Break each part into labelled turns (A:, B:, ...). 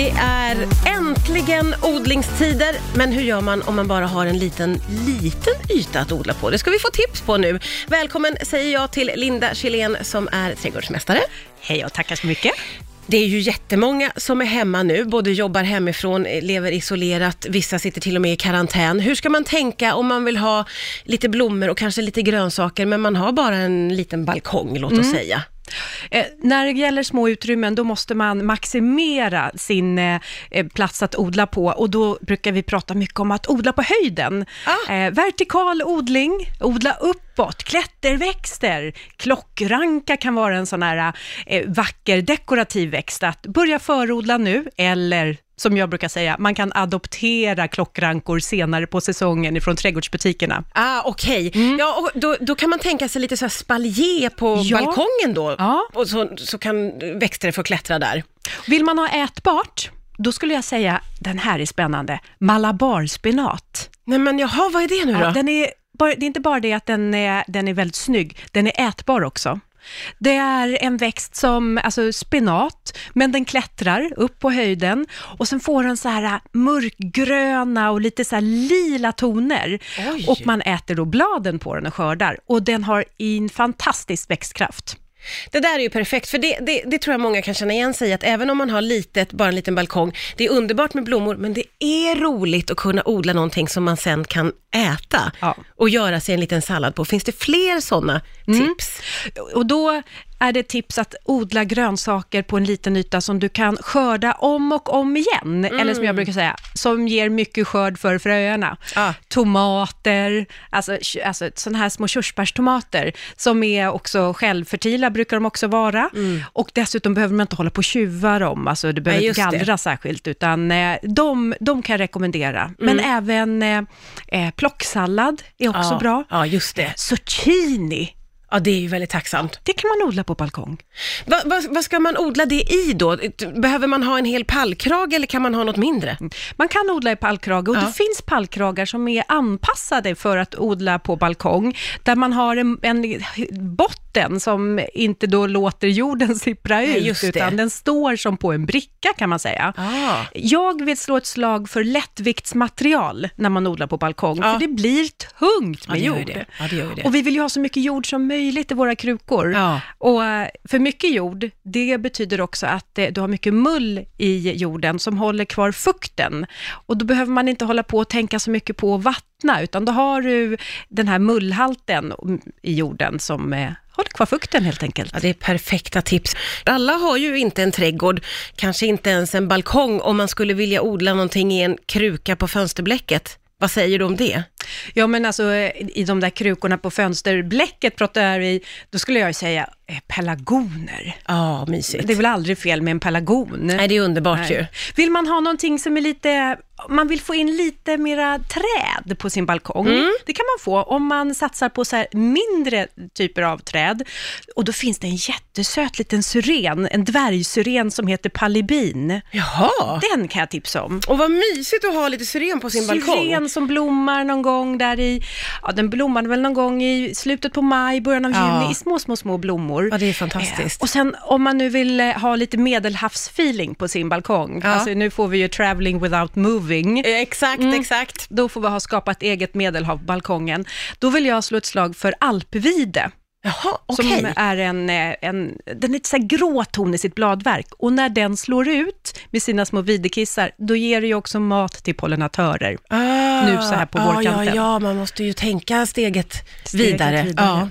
A: Det är äntligen odlingstider, men hur gör man om man bara har en liten, liten yta att odla på? Det ska vi få tips på nu. Välkommen säger jag till Linda Kjellén som är trädgårdsmästare.
B: Hej och tackar så mycket.
A: Det är ju jättemånga som är hemma nu, både jobbar hemifrån, lever isolerat, vissa sitter till och med i karantän. Hur ska man tänka om man vill ha lite blommor och kanske lite grönsaker, men man har bara en liten balkong, låt oss säga?
B: Eh, när det gäller små utrymmen, då måste man maximera sin eh, eh, plats att odla på och då brukar vi prata mycket om att odla på höjden.
A: Ah.
B: Eh, vertikal odling, odla uppåt, klätterväxter, klockranka kan vara en sån här eh, vacker dekorativ växt att börja förodla nu eller som jag brukar säga, man kan adoptera klockrankor senare på säsongen ifrån trädgårdsbutikerna.
A: Ah, okej. Ja, och då, då kan man tänka sig lite så här spaljer på
B: Ja.
A: balkongen då,
B: Ja.
A: och så, så kan växter få klättra där.
B: Vill man ha ätbart, då skulle jag säga, den här är spännande, malabarspenat.
A: Nej men jaha, vad är det nu då?
B: Ja, den är, det är inte bara det att den är, den är väldigt snygg, den är ätbar också. Det är en växt som, alltså spenat, men den klättrar upp på höjden och sen får den så här äh, mörkgröna och lite så här lila toner.
A: Oj.
B: Och man äter då bladen på den och skördar. Och den har en fantastisk växtkraft.
A: Det där är ju perfekt, för det, det, det tror jag många kan känna igen sig i, att även om man har litet, bara en liten balkong, det är underbart med blommor, men det är roligt att kunna odla någonting som man sen kan äta
B: Ja.
A: och göra sig en liten sallad på. Finns det fler sådana tips?
B: Och då är det tips att odla grönsaker på en liten yta som du kan skörda om och om igen, eller som jag brukar säga, som ger mycket skörd för fröerna.
A: Ah.
B: Tomater, alltså, alltså sådana här små körsbärstomater, som är också självfertila, brukar de också vara. Och dessutom behöver man inte hålla på och tjuva dem, alltså du behöver inte
A: just det.
B: gallra särskilt, utan eh, de, de kan jag rekommendera. Men även eh, eh, plocksallad är också
A: ja.
B: bra.
A: Ja, just det.
B: Zucchini,
A: Ja, det är ju väldigt tacksamt.
B: det kan man odla på balkong.
A: Va, va, vad ska man odla det i då? Behöver man ha en hel pallkrage eller kan man ha något mindre?
B: Man kan odla i pallkrage och
A: Ja.
B: det finns pallkragar som är anpassade för att odla på balkong, där man har en, en botten som inte då låter jorden sippra ut, utan den står som på en bricka kan man säga.
A: Ah.
B: Jag vill slå ett slag för lättviktsmaterial när man odlar på balkong,
A: Ja.
B: för det blir tungt
A: Ja,
B: med
A: ju
B: jord.
A: Ja.
B: Och vi vill ju ha så mycket jord som möjligt i våra krukor.
A: Ja.
B: Och eh, för mycket jord, det betyder också att eh, du har mycket mull i jorden som håller kvar fukten. Och då behöver man inte hålla på och tänka så mycket på att vattna, utan då har du den här mullhalten mm, i jorden som håll kvar fukten helt enkelt.
A: Ja, det är perfekta tips. Alla har ju inte en trädgård, kanske inte ens en balkong om man skulle vilja odla någonting i en kruka på fönsterblecket. Vad säger du om det?
B: Ja, men alltså eh, i de där krukorna på fönsterblecket pratar vi, då skulle jag ju säga eh, pelargoner.
A: Ja, mysigt.
B: Det är väl aldrig fel med en pelargon?
A: Nej, det är underbart ju.
B: Nej. Vill man ha någonting som är lite, man vill få in lite mera träd på sin balkong,
A: Mm.
B: det kan man få om man satsar på så här mindre typer av träd. Och då finns det en jättesöt liten syren, en dvärgsyren som heter palibin.
A: Jaha.
B: Den kan jag tipsa om.
A: Och vad mysigt att ha lite syren på sin balkong.
B: Syren som blommar någon gång där i, ja den blommade väl någon gång i slutet på maj, början av
A: Ja.
B: juni, i små, små, små blommor.
A: Ja, det är fantastiskt.
B: Eh, Och sen om man nu vill eh, ha lite medelhavsfeeling på sin balkong,
A: Ja.
B: alltså nu får vi ju traveling without moving,
A: Eh, Exakt, exakt.
B: då får vi ha skapat eget medelhav på balkongen. Då vill jag slå ett slag för alpvide.
A: Jaha, okej.
B: Som är en, eh, en, den är lite så grå ton i sitt bladverk och när den slår ut med sina små videkissar, då ger det ju också mat till pollinatörer.
A: Ah,
B: nu så här på
A: ja,
B: vårkanten.
A: Ja, ja, man måste ju tänka steget,
B: Steget
A: vidare.
B: vidare.
A: Ja.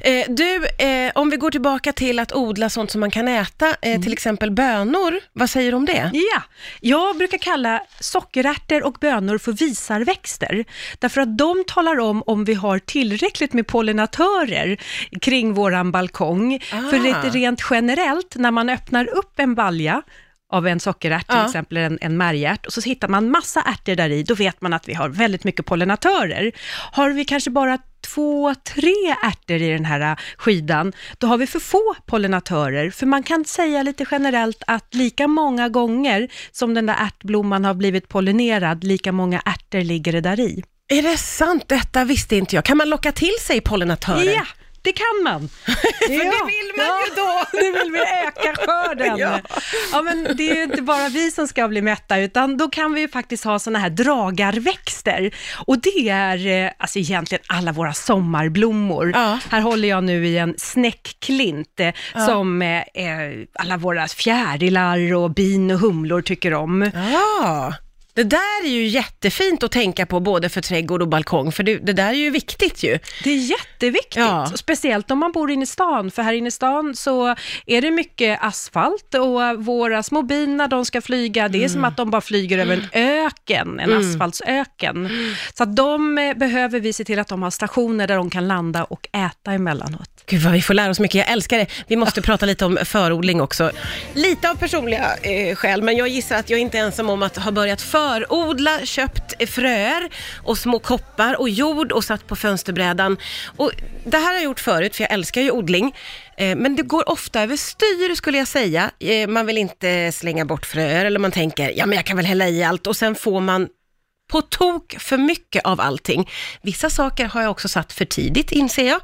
A: Eh, du, eh, om vi går tillbaka till att odla sånt som man kan äta, eh, till exempel bönor, vad säger du om det?
B: Ja, jag brukar kalla sockerärtor och bönor för visarväxter, därför att de talar om om vi har tillräckligt med pollinatörer kring våran balkong.
A: Ah.
B: För lite rent generellt, när man öppnar upp en balja, av en sockerärt, till
A: Ja.
B: exempel en, en märgärt, och så hittar man massa ärtor där i, då vet man att vi har väldigt mycket pollinatörer. Har vi kanske bara två, tre ärtor i den här äh, skidan, då har vi för få pollinatörer. För man kan säga lite generellt att lika många gånger som den där ärtblomman har blivit pollinerad, lika många ärtor ligger det där i.
A: Är det sant? Detta visste inte jag. Kan man locka till sig pollinatörer?
B: Ja, det kan man.
A: För det vill man ju då.
B: det vill vi öka skörden.
A: Ja.
B: Ja. men det är ju inte bara vi som ska bli mätta, utan då kan vi ju faktiskt ha såna här dragarväxter. Och det är eh, alltså egentligen alla våra sommarblommor.
A: Ja.
B: Här håller jag nu i en snäckklint eh, som eh, eh, alla våra fjärilar och bin och humlor tycker om.
A: Ja, det där är ju jättefint att tänka på både för trädgård och balkong, för det, det där är ju viktigt ju.
B: Det är jätteviktigt,
A: Ja.
B: speciellt om man bor inne i stan, för här inne i stan så är det mycket asfalt och våra små bina, de ska flyga, det är som att de bara flyger över en öken, en asfaltsöken. Så att de eh, behöver vi se till att de har stationer där de kan landa och äta emellanåt.
A: Gud vad vi får lära oss mycket, jag älskar det. Vi måste prata lite om förodling också. Lite av personliga eh, skäl, men jag gissar att jag inte är ensam om att ha börjat förodla, köpt fröer och små koppar och jord och satt på fönsterbrädan. Och det här har jag gjort förut, för jag älskar ju odling. Eh, men det går ofta över styr skulle jag säga. Eh, man vill inte slänga bort fröer eller man tänker, ja men jag kan väl hälla i allt och sen får man på tok för mycket av allting. Vissa saker har jag också satt för tidigt inser jag,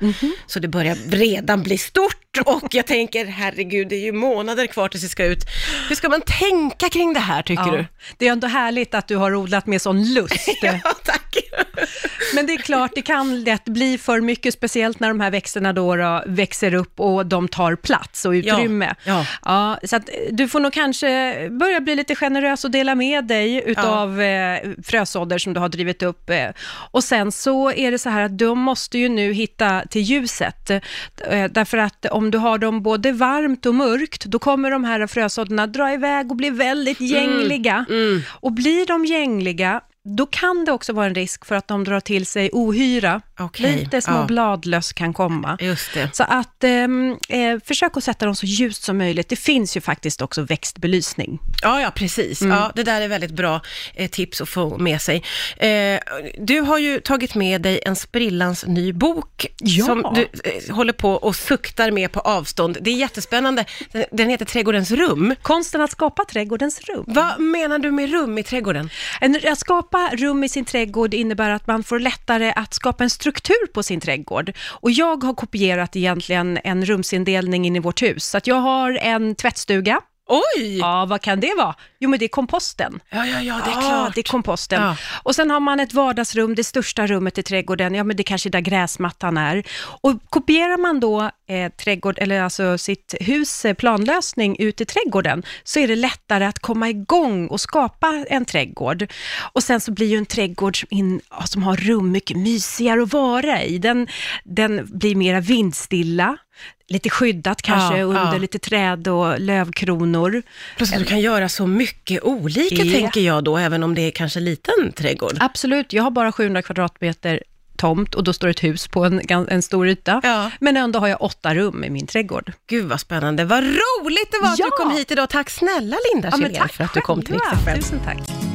A: så det börjar redan bli stort och jag tänker herregud, det är ju månader kvar tills det ska ut. Hur ska man tänka kring det här tycker du?
B: Det är ändå härligt att du har odlat med sån lust.
A: Ja, tack.
B: Men det är klart, det kan lätt bli för mycket, speciellt när de här växterna då, då växer upp och de tar plats och utrymme.
A: Ja,
B: Ja, så att eh, du får nog kanske börja bli lite generös och dela med dig utav eh, frösådder som du har drivit upp. Eh. Och sen så är det så här att de måste ju nu hitta till ljuset, därför att om du har dem både varmt och mörkt, då kommer de här frösådderna dra iväg och bli väldigt gängliga.
A: Mm.
B: Och blir de gängliga, då kan det också vara en risk för att de drar till sig ohyra.
A: Okej,
B: Lite små
A: ja.
B: bladlöss kan komma.
A: Just det.
B: Så att ehm, eh, försök att sätta dem så ljust som möjligt. Det finns ju faktiskt också växtbelysning.
A: Ja, ja precis.
B: Mm.
A: Ja, det där är väldigt bra eh, tips att få med sig. Eh, du har ju tagit med dig en sprillans ny bok
B: Ja.
A: som du eh, håller på och suktar med på avstånd. Det är jättespännande. Den, den heter Trädgårdens rum.
B: Konsten att skapa trädgårdens rum.
A: Vad menar du med rum i trädgården?
B: En, att skapa rum i sin trädgård innebär att man får lättare att skapa en struktur på sin trädgård. Och jag har kopierat egentligen en rumsindelning in i vårt hus. Så att jag har en tvättstuga.
A: Oj!
B: Ja, vad kan det vara? Jo, men det är komposten.
A: Ja, ja, ja, det är
B: Ja,
A: klart.
B: det är komposten.
A: Ja.
B: Och sen har man ett vardagsrum, det största rummet i trädgården, ja men det kanske är där gräsmattan är. Och kopierar man då eh, trädgård, eller alltså sitt hus eh, planlösning ut i trädgården, så är det lättare att komma igång och skapa en trädgård. Och sen så blir ju en trädgård som, in, ja, som har rum mycket mysigare att vara i. Den, den blir mera vindstilla, lite skyddat kanske
A: Ja,
B: under
A: ja.
B: lite träd och lövkronor.
A: Plus att du kan göra så mycket olika,
B: Ja.
A: tänker jag då, även om det är kanske liten trädgård.
B: Absolut, jag har bara 700 kvadratmeter tomt och då står ett hus på en, en stor yta.
A: Ja.
B: Men ändå har jag åtta rum i min trädgård.
A: Gud vad spännande. Vad roligt det var att du kom hit idag. Tack snälla Linda
B: Ja,
A: Kjellén för att du kom till FM.
B: Tusen tack.